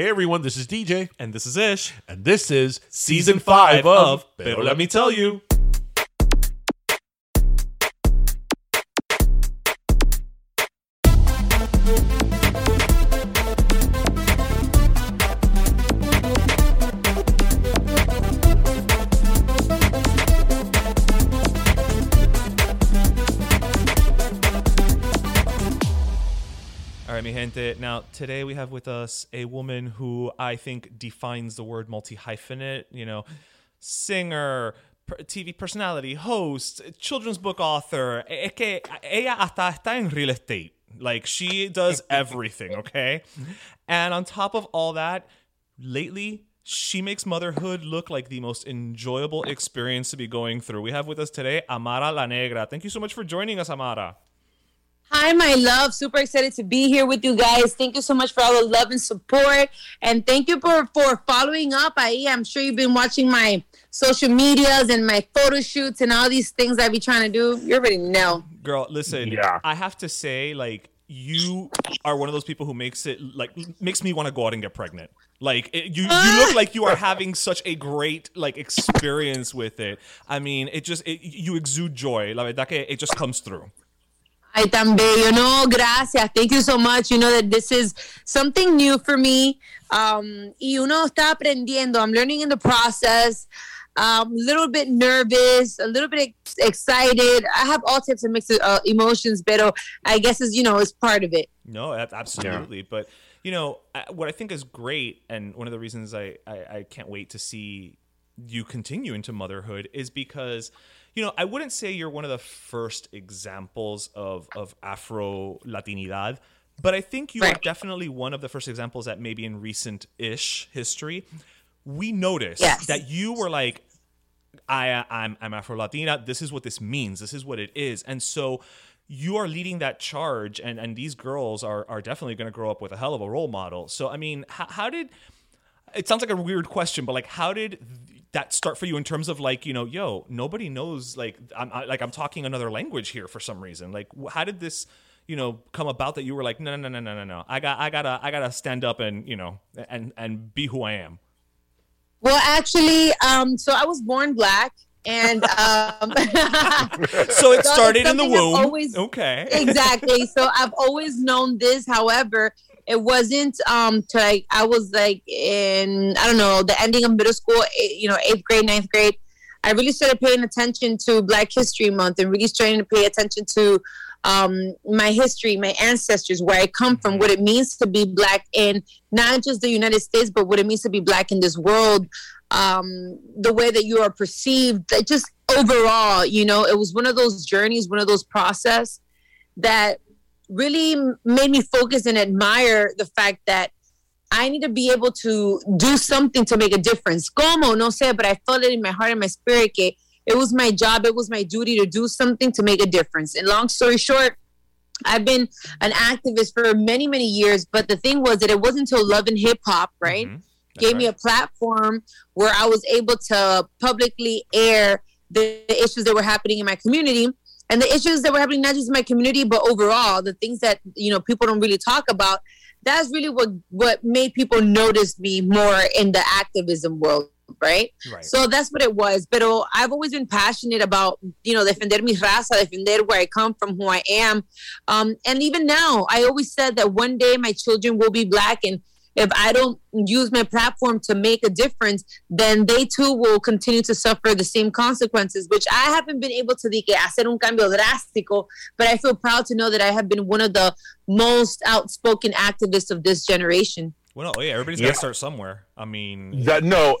Hey everyone, this is DJ, And this is Ish. and this is season five of Pero Let Me Tell You. Gente. Now, today we have with us a woman who I think defines the word multi hyphenate, you know, singer, TV personality, host, children's book author. Es que ella hasta está en real estate. Like, she does everything, okay? And on top of all that, lately, she makes motherhood look like the most enjoyable experience to be going through. We have with us today Amara La Negra. Thank you so much for joining us, Amara. Hi, my love. Super excited to be here with you guys. Thank you so much for all the love and support. And thank you for, for following up. I, I'm sure you've been watching my social medias and my photo shoots and all these things I be trying to do. You already know. Girl, listen. Yeah. I have to say, like, you are one of those people who makes it like makes me want to go out and get pregnant. Like it, you, you ah. look like you are having such a great like experience with it. I mean, it just it, you exude joy. La verdad que it just comes through. Ay, tan bello. No, gracias. Thank you so much. You know that this is something new for me. Um, y uno está aprendiendo. I'm learning in the process. Um, a little bit nervous, a little bit ex- excited. I have all types of mixed uh, emotions, but I guess is you know it's part of it. No, ab- absolutely. But you know what I think is great, and one of the reasons I, I I can't wait to see you continue into motherhood is because you know I wouldn't say you're one of the first examples of of Afro Latinidad, but I think you are definitely one of the first examples that maybe in recent ish history we noticed Yes. that you were like I I'm I'm Afro Latina. This is what this means. This is what it is. And so you are leading that charge, and and these girls are are definitely going to grow up with a hell of a role model. So I mean, how, how did it sounds like a weird question, but like, how did that start for you in terms of like, you know, yo, nobody knows like I'm I, like I'm talking another language here for some reason. Like, how did this, you know, come about that you were like, no, no, no, no, no, no, I got, I gotta, I gotta stand up and you know, and and be who I am. Well, actually, um, so I was born black, and um, So it started in the womb. always- okay. exactly. So I've always known this. However, it wasn't um to like I was like in I don't know the ending of middle school, eh, you know, eighth grade, ninth grade. I really started paying attention to Black History Month and really starting to pay attention to um, my history, my ancestors, where I come from, what it means to be Black in not just the United States, but what it means to be Black in this world, um, the way that you are perceived, just overall, you know, it was one of those journeys, one of those process that really made me focus and admire the fact that I need to be able to do something to make a difference. Como, no sé, but I felt it in my heart and my spirit que it was my job, it was my duty to do something to make a difference. And long story short, I've been an activist for many, many years, but the thing was that it wasn't until Love and Hip Hop, right, Mhm. That's gave me a platform where I was able to publicly air the issues that were happening in my community. And the issues that were happening not just in my community, but overall, the things that you know people don't really talk about. That's really what what made people notice me more in the activism world, right? Right. So that's what it was. But I've always been passionate about, you know, defender mi raza, defender where I come from, who I am. Um, and even now, I always said that one day my children will be black. And if I don't use my platform to make a difference, then they too will continue to suffer the same consequences, which I haven't been able to de que hacer un cambio drástico. But I feel proud to know that I have been one of the most outspoken activists of this generation. Well, no, yeah, everybody's Yeah. got to start somewhere. I mean, That no,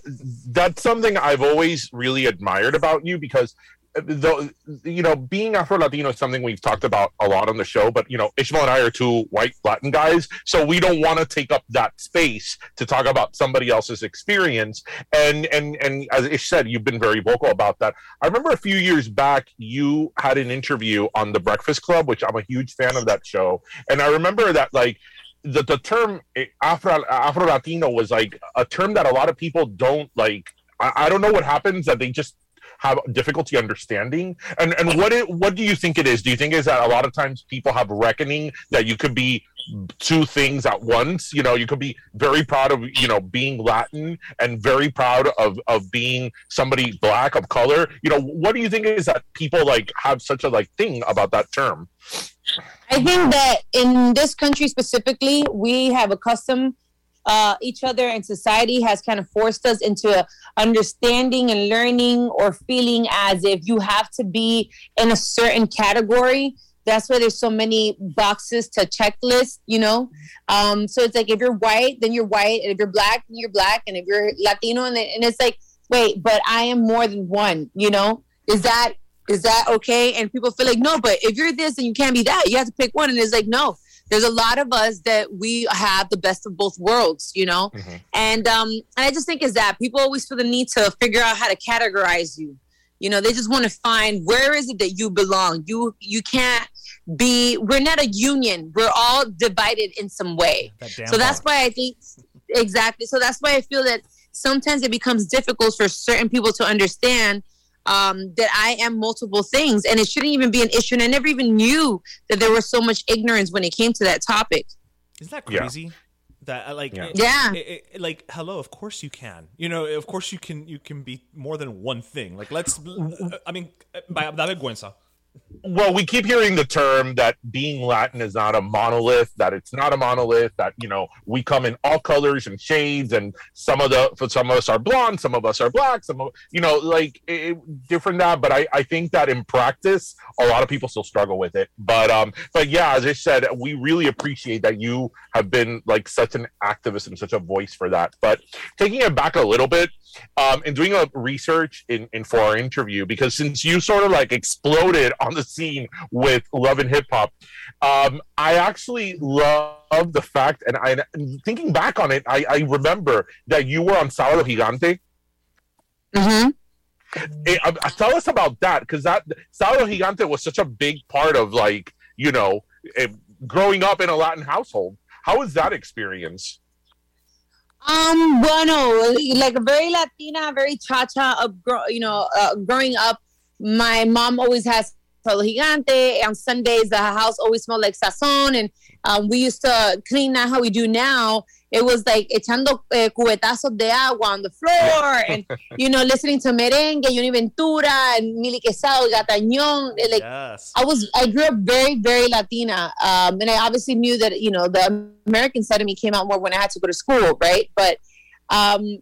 that's something I've always really admired about you because though you know being Afro Latino is something we've talked about a lot on the show, but you know Ishmael and I are two white Latin guys, so we don't want to take up that space to talk about somebody else's experience. And and and as Ish said, you've been very vocal about that. I remember a few years back you had an interview on the Breakfast Club, which I'm a huge fan of that show, and I remember that like the, the term eh, Afro Afro Latino was like a term that a lot of people don't like. I, I don't know what happens that they just have difficulty understanding. And and what it, what do you think it is? Do you think is that a lot of times people have reckoning that you could be two things at once? You know, you could be very proud of you know being Latin and very proud of of being somebody black of color. You know, what do you think is that people like have such a like thing about that term? I think that in this country specifically, we have accustomed uh, each other, and society has kind of forced us into understanding and learning or feeling as if you have to be in a certain category. That's why there's so many boxes to checklist, you know. Um, so it's like if you're white, then you're white, and if you're black, then you're black, and if you're Latino, and, and it's like, wait, but I am more than one, you know. Is that is that okay? And people feel like, no, but if you're this and you can't be that, you have to pick one. And it's like, no, there's a lot of us that we have the best of both worlds, you know? And um, and I just think is that people always feel the need to figure out how to categorize you. You know, they just want to find where is it that you belong. You you can't be we're not a union. We're all divided in some way. that So that's why I think exactly. So that's why I feel that sometimes it becomes difficult for certain people to understand um, that I am multiple things, and it shouldn't even be an issue. And I never even knew that there was so much ignorance when it came to that topic. Isn't that Yeah. crazy? That uh, like Yeah. it- Yeah. it- it- like hello, of course you can. You know, of course you can. You can be more than one thing. Like let's. uh, I mean, uh, da vergüenza. Well, we keep hearing the term that being Latin is not a monolith, that it's not a monolith, that, you know, we come in all colors and shades, and some of the, some of us are blonde, some of us are black, some of, you know, like it, different that. But I, I think that in practice, a lot of people still struggle with it. But, um, but yeah, as I said, we really appreciate that you have been like such an activist and such a voice for that. But taking it back a little bit, um, and doing a research in, in for our interview because since you sort of like exploded on the scene with love and hip hop, um, I actually love the fact, and I thinking back on it, I, I remember that you were on Sábado Gigante. Mm-hmm. Eh, uh, tell us about that because that Sábado Gigante was such a big part of like you know eh, growing up in a Latin household. How was that experience? Um, bueno, like very Latina, very cha-cha, of gro- you know, uh, growing up, my mom always has Sábado Gigante. On Sundays, the house always smelled like sazon, and um, we used to clean that how we do now. It was like echando eh, cubetazos de agua on the floor, and you know, listening to merengue, Johnny Ventura, and Milly Quezada, Gatañón. eh, Like yes. I was I grew up very very Latina, um, and I obviously knew that you know the American side of me came out more when I had to go to school, right? But um,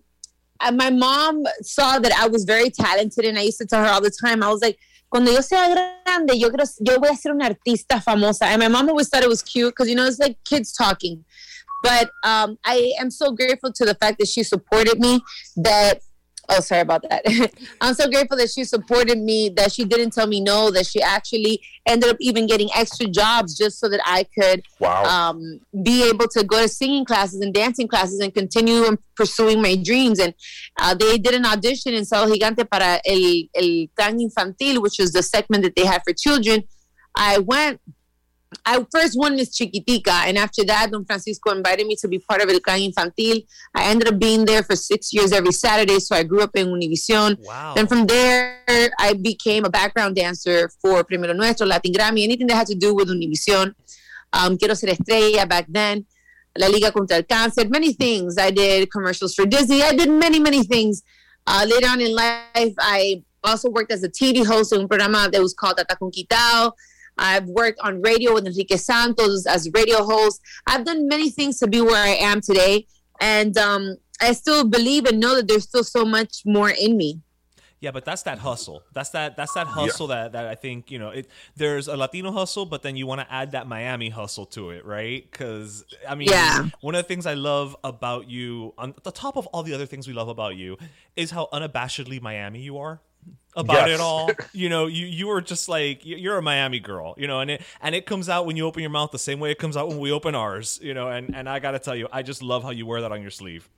and my mom saw that I was very talented, and I used to tell her all the time. I was like, "Cuando yo sea grande, yo quiero, yo voy a ser una artista famosa." And my mom always thought it was cute because you know it's like kids talking. But um, I am so grateful to the fact that she supported me. That oh, sorry about that. I'm so grateful that she supported me. That she didn't tell me no. That she actually ended up even getting extra jobs just so that I could Wow. um, be able to go to singing classes and dancing classes and continue pursuing my dreams. And uh, they did an audition in Sábado Gigante para el, el Clan Infantil, which is the segment that they have for children. I went I first won Miss Chiquitica, and after that, Don Francisco invited me to be part of El Clan Infantil. I ended up being there for six years every Saturday, so I grew up in Univision. Wow. Then from there, I became a background dancer for Primero Nuestro, Latin Grammy, anything that had to do with Univision. Um, Quiero Ser Estrella back then, La Liga contra el Cáncer, many things. I did commercials for Disney. I did many, many things. Uh, later on in life, I also worked as a TV host in a program that was called Tata con Quitao. I've worked on radio with Enrique Santos as radio host. I've done many things to be where I am today. And um, I still believe and know that there's still so much more in me. Yeah, but that's that hustle. That's that that's that hustle that, that I think, you know, it there's a Latino hustle, but then you want to add that Miami hustle to it, right? Cuz I mean, Yeah. one of the things I love about you on the top of all the other things we love about you is how unabashedly Miami you are about Yes. it all. You know, you you are just like you- you're a Miami girl, you know, and it and it comes out when you open your mouth the same way it comes out when we open ours, you know, and and I got to tell you, I just love how you wear that on your sleeve.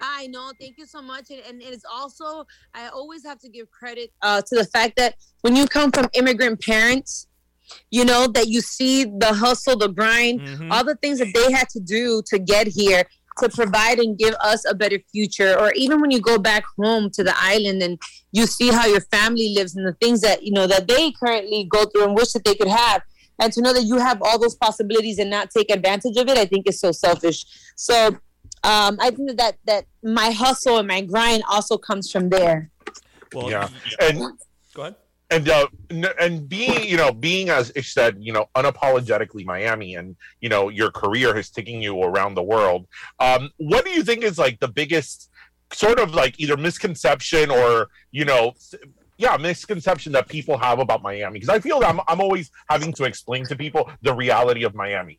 I know. Thank you so much. And, and it's also, I always have to give credit uh, to the fact that when you come from immigrant parents, you know, that you see the hustle, the grind, Mhm. all the things that they had to do to get here to provide and give us a better future. Or even when you go back home to the island and you see how your family lives and the things that, you know, that they currently go through and wish that they could have. And to know that you have all those possibilities and not take advantage of it, I think is so selfish. So um, I think that, that that my hustle and my grind also comes from there. Well, Yeah. And go ahead. And uh and being you know being as Ish said you know unapologetically Miami and you know your career has taken you around the world um what do you think is like the biggest sort of like either misconception or you know yeah misconception that people have about Miami? Because I feel I'm, I'm always having to explain to people the reality of Miami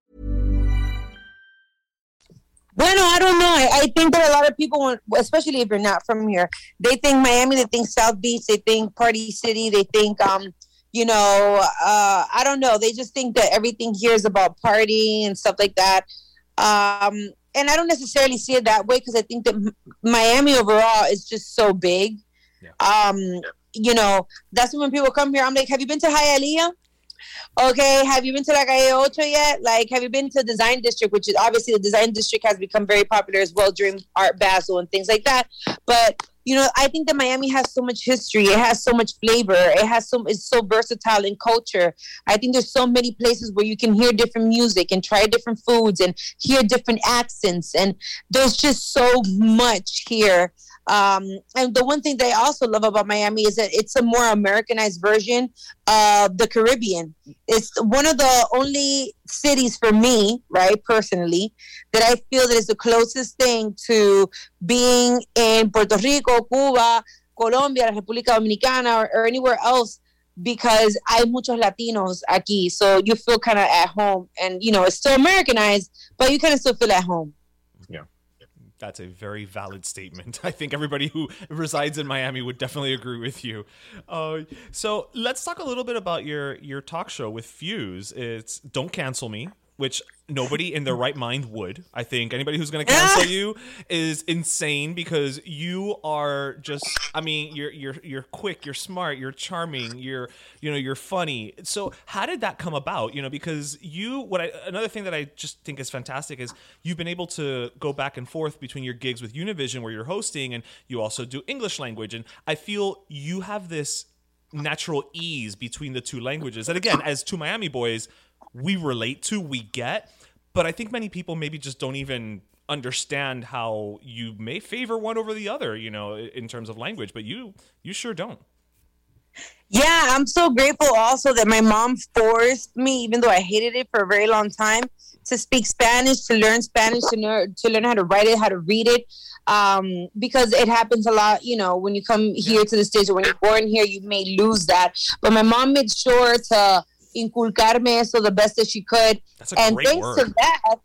Bueno, I don't know. I, I think that a lot of people, especially if you're not from here, they think Miami, they think South Beach, they think Party City, they think, um, you know, uh, I don't know. They just think that everything here is about partying and stuff like that. Um, and I don't necessarily see it that way because I think that Miami overall is just so big. Um, you know, that's when people come here. I'm like, have you been to Hialeah? Okay, have you been to La Calle Ocho yet? Like, have you been to Design District, which is obviously the Design District has become very popular as well during Art Basel and things like that. But you know, I think that Miami has so much history. It has so much flavor. It has so it's so versatile in culture. I think there's so many places where you can hear different music and try different foods and hear different accents. And there's just so much here. Um, and the one thing that I also love about Miami is that it's a more Americanized version of the Caribbean. It's one of the only cities for me, right, personally, that I feel that is the closest thing to being in Puerto Rico, Cuba, Colombia, La República Dominicana, or, or anywhere else because hay muchos Latinos aquí. So you feel kind of at home. And, you know, it's still Americanized, but you kind of still feel at home. That's a very valid statement. I think everybody who resides in Miami would definitely agree with you. Uh, so let's talk a little bit about your your talk show with Fuse. It's "Don't Cancel Me," which nobody in their right mind would. I think anybody who's going to cancel you is insane because you are just. I mean, you're you're you're quick, you're smart, you're charming, you're you know you're funny. So how did that come about? You know, because you what I another thing that I just think is fantastic is you've been able to go back and forth between your gigs with Univision where you're hosting and you also do English language and I feel you have this natural ease between the two languages. And again, as two Miami boys, we relate to, we get, but I think many people maybe just don't even understand how you may favor one over the other, you know, in terms of language, but you you sure don't. Yeah, I'm so grateful also that my mom forced me, even though I hated it for a very long time, to speak Spanish, to learn Spanish, to learn to learn how to write it, how to read it. Um, because it happens a lot, you know, when you come here to the States or when you're born here, you may lose that. But my mom made sure to inculcarme eso the best that she could. And thanks word. to that,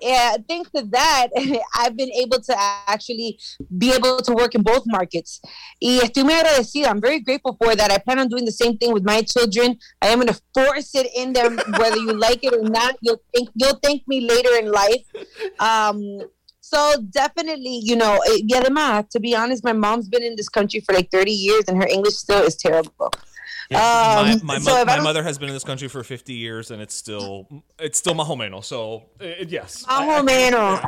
yeah, thanks to that, I've been able to actually be able to work in both markets. Y estoy muy agradecida. I'm very grateful for that. I plan on doing the same thing with my children. I am going to force it in them, whether you like it or not. You'll think you'll thank me later in life. Um, so definitely, you know, y además, to be honest, my mom's been in this country for like 30 years, and her English still is terrible. My Um, my, so mo- my mother has been in this country for 50 years and it's still it's still más o. So uh, yes. Más o menos.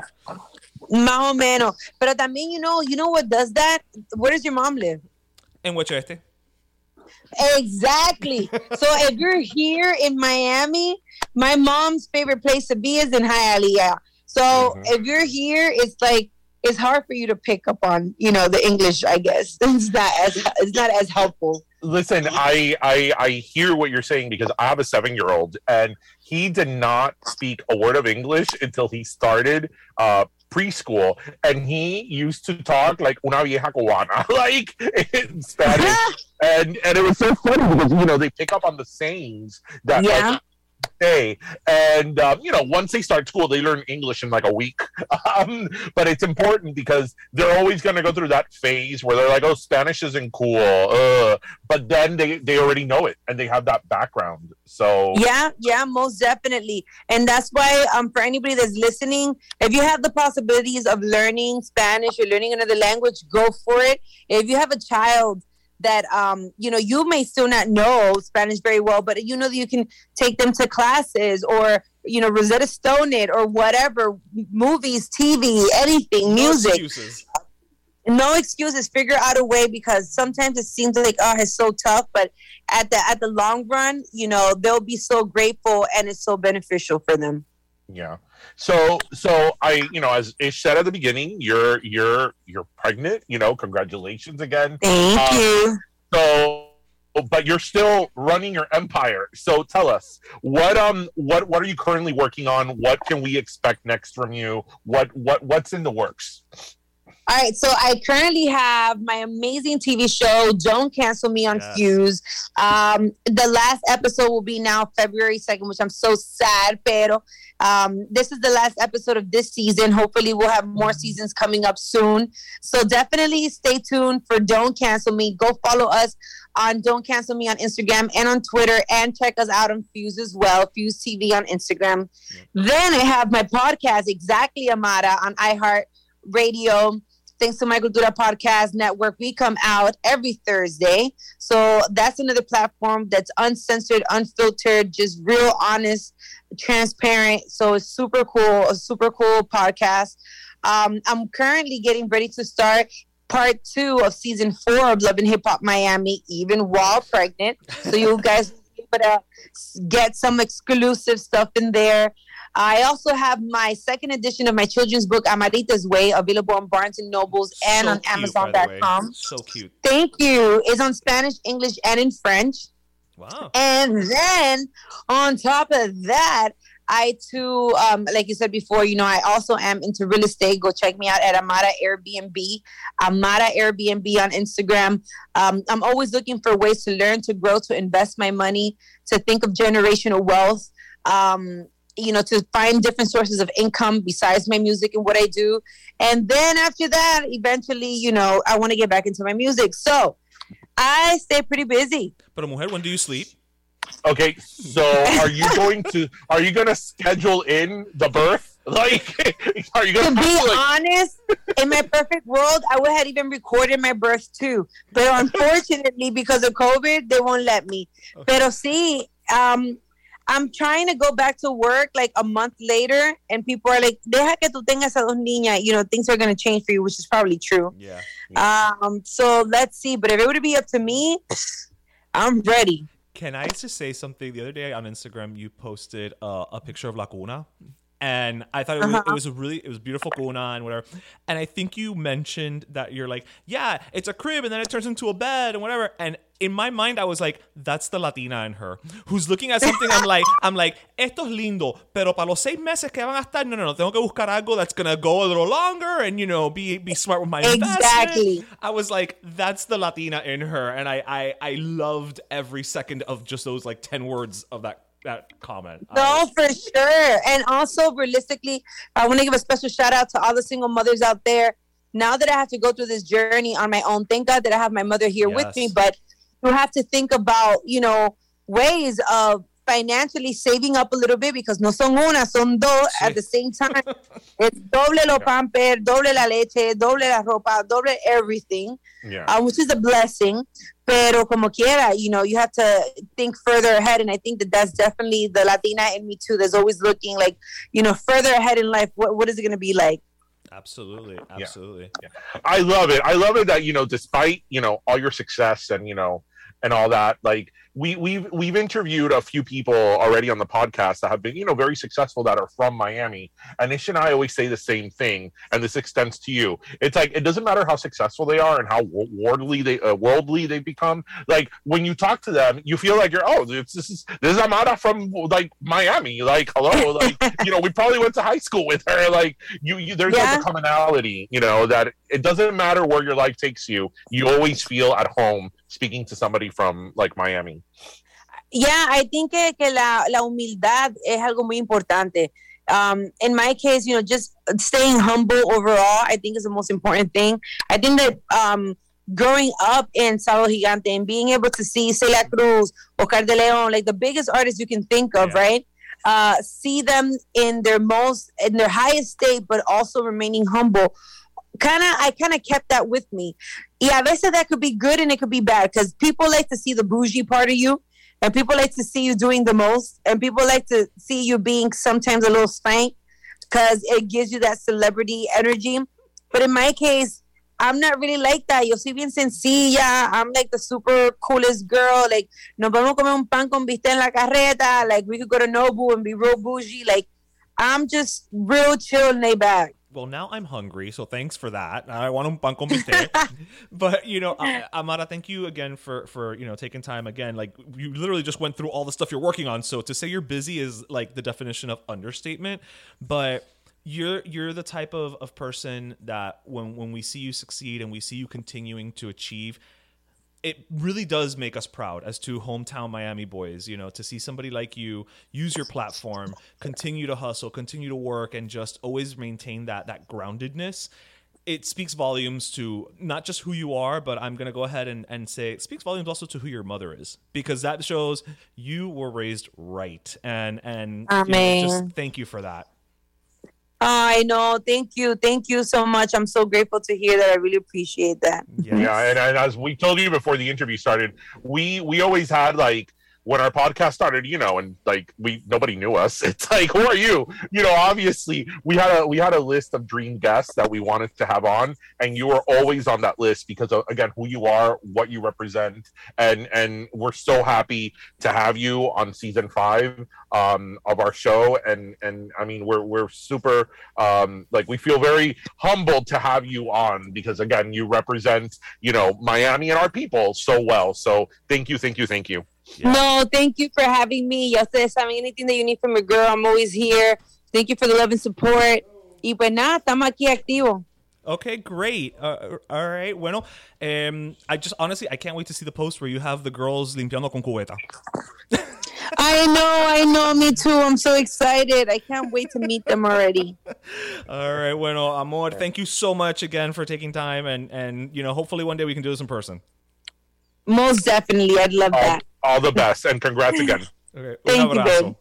Más o menos. Pero también, you know, you know what does that? Where does your mom live? En Huechete. Exactly. so if you're here in Miami, my mom's favorite place to be is in Hialeah. So Mm-hmm. if you're here, it's like it's hard for you to pick up on, you know, the English. I guess it's not as it's not as helpful. Listen, I, I I hear what you're saying because I have a seven year old and he did not speak a word of English until he started uh, preschool, and he used to talk like una vieja cubana, like in Spanish, and and it was so funny because you know they pick up on the sayings that Yeah. like, say, and um, you know once they start school they learn English in like a week, um, but it's important because they're always going to go through that phase where they're like, oh, Spanish isn't cool, uh, but then they they already know it and they have that background, so Yeah, yeah, most definitely. And that's why um for anybody that's listening, if you have the possibilities of learning Spanish or learning another language, go for it. If you have a child that um you know you may still not know Spanish very well, but you know that you can take them to classes or you know Rosetta Stone it or whatever movies, TV, anything, music. Excuses. no excuses. Figure out a way because sometimes it seems like oh it's so tough but at the at the long run you know they'll be so grateful and it's so beneficial for them Yeah. So so I you know as Ish said at the beginning, you're you're you're pregnant. You know, congratulations again. thank Uh, you So but you're still running your empire. So tell us what um what what are you currently working on? What can we expect next from you? What what what's in the works? All right so i currently have my amazing tv show don't cancel me on Yes. fuse um the last episode will be now february 2nd which i'm so sad pero um this is the last episode of this season hopefully we'll have more seasons coming up soon so definitely stay tuned for don't cancel me go follow us on Don't Cancel Me on Instagram and on Twitter, and check us out on Fuse as well, Fuse TV on Instagram. Then I have my podcast, Exactly Amara, on iHeart Radio. Thanks to my Cultura Podcast Network, we come out every Thursday. So that's another platform that's uncensored, unfiltered, just real honest, transparent. So it's super cool, a super cool podcast. Um, I'm currently getting ready to start part two of season four of Love and Hip Hop Miami, even while pregnant. So you guys will be able to get some exclusive stuff in there. I also have my second edition of my children's book, Amarita's Way, available on Barnes and Nobles and So on cute, by the way. Amazon.com. So cute. Thank you. It's on Spanish, English, and in French. Wow. And then on top of that, I too, um, like you said before, you know, I also am into real estate. Go check me out at Amara Airbnb, Amara Airbnb on Instagram. Um, I'm always looking for ways to learn, to grow, to invest my money, to think of generational wealth. Um, you know, to find different sources of income besides my music and what I do. And then after that, eventually, you know, I want to get back into my music. So I stay pretty busy. Pero mujer, when do you sleep? Okay, so are you going to are you gonna schedule in the birth? Like are you gonna be like, honest, in my perfect world, I would have even recorded my birth too. But unfortunately, because of COVID, they won't let me. Pero sí, um, I'm trying to go back to work like a month later, and people are like, "Deja que tú tengas a dos niñas." You know, things are gonna change for you, which is probably true. Yeah. Um, so let's see. But if it would be up to me, I'm ready. Can I just say something? The other day on Instagram, you posted uh, a picture of La Cuna, and I thought it was, Uh-huh. it was a really it was beautiful Cuna and whatever. And I think you mentioned that you're like, yeah, it's a crib, and then it turns into a bed and whatever. And in my mind, I was like, that's the Latina in her who's looking at something. I'm like, I'm like, esto es lindo, pero para los seis meses que van a estar, no, no, no, tengo que buscar algo that's gonna go a little longer and you know be be smart with my Exactly. investment. I was like, that's the Latina in her, and I I I loved every second of just those like ten words of that that comment. No, for sure. And also, realistically, I want to give a special shout out to all the single mothers out there. Now that I have to go through this journey on my own, thank God that I have my mother here with me. But you have to think about, you know, ways of financially saving up a little bit because no son una, son dos at the same time. it's doble lo pamper, doble la leche, doble la ropa, doble everything Yeah. uh, which is a blessing. Pero como quiera, you know, you have to think further ahead. And I think that that's definitely the Latina in me too. That's always looking like, you know, further ahead in life. What, what is it going to be like? absolutely, absolutely. I love it. I love it that you know, despite you know all your success and you know and all that, like we we've we've interviewed a few people already on the podcast that have been you know very successful that are from Miami, and Ish and I always say the same thing, and this extends to you. It's like it doesn't matter how successful they are and how worldly they uh, worldly they become. Like when you talk to them, you feel like you're oh this, this is this is Amara from like Miami. Like hello, like you know we probably went to high school with her. Like you, you there's Yeah. like a commonality, you know, that it doesn't matter where your life takes you, you always feel at home speaking to somebody from like Miami. Yeah, I think que, que la, la humildad es algo muy importante. Um, in my case, you know, just staying humble overall, I think is the most important thing. I think that um, growing up in Sábado Gigante and being able to see Celia Cruz, Oscar de Leon, like the biggest artists you can think of, right? Uh, see them in their most, in their highest state, but also remaining humble. Kind of, I kind of kept that with me. Yeah, they said that could be good and it could be bad because people like to see the bougie part of you and people like to see you doing the most and people like to see you being sometimes a little spank because it gives you that celebrity energy. But in my case i'm not really like that. Yo soy bien sencilla. I'm like the super coolest girl. Like nos vamos a comer un pan con bistec en la carreta. Like we could go to nobu and be real bougie. Like i'm just real chill and laid back Well, now I'm hungry, so thanks for that. I want to con bistec. but you know, uh, Amara, thank you again for for you know taking time again. Like you literally just went through all the stuff you're working on. So to say you're busy is like the definition of understatement. But you're you're the type of, of person that when when we see you succeed and we see you continuing to achieve it really does make us proud as two hometown Miami boys, you know, to see somebody like you use your platform, continue to hustle, continue to work and just always maintain that that groundedness. It speaks volumes to not just who you are, but I'm going to go ahead and, and say it speaks volumes also to who your mother is because that shows you were raised right. And, and you know, just thank you for that. I know. Thank you. Thank you so much. I'm so grateful to hear that. I really appreciate that. Yeah, and, and as we told you before the interview started, we we always had like when our podcast started, you know, and like we nobody knew us. It's like, who are you? You know, obviously we had a we had a list of dream guests that we wanted to have on, and you were always on that list because of again who you are, what you represent, and and we're so happy to have you on season five um, of our show, and and I mean we're we're super um, like we feel very humbled to have you on because again you represent you know Miami and our people so well. So thank you, thank you, thank you. No, thank you for having me. Ya ustedes saben, anything that you need from a girl, I'm always here. Thank you for the love and support. Y pues nada, estamos aquí activos. Okay, great. Uh, all right. Bueno, um, I just honestly I can't wait to see the post where you have the girls limpiando con cubeta. I know, I know, me too. I'm so excited. I can't wait to meet them already. All right. Bueno, amor, thank you so much again for taking time and and you know hopefully one day we can do this in person. Most definitely. I'd love All, that. All the best and congrats again. Okay. Un Thank you, babe.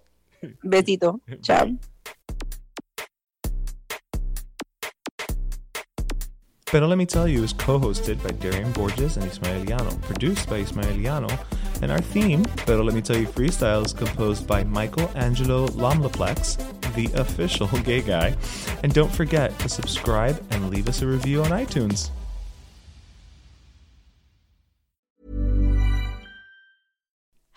Besito. Ciao. Pero Let Me Tell You is co-hosted by Darian Borges and Ismaeliano, produced by Ismaeliano, and our theme, Pero Let Me Tell You Freestyle, is composed by Michael Angelo Lomlplex, the official gay guy. And don't forget to subscribe and leave us a review on iTunes.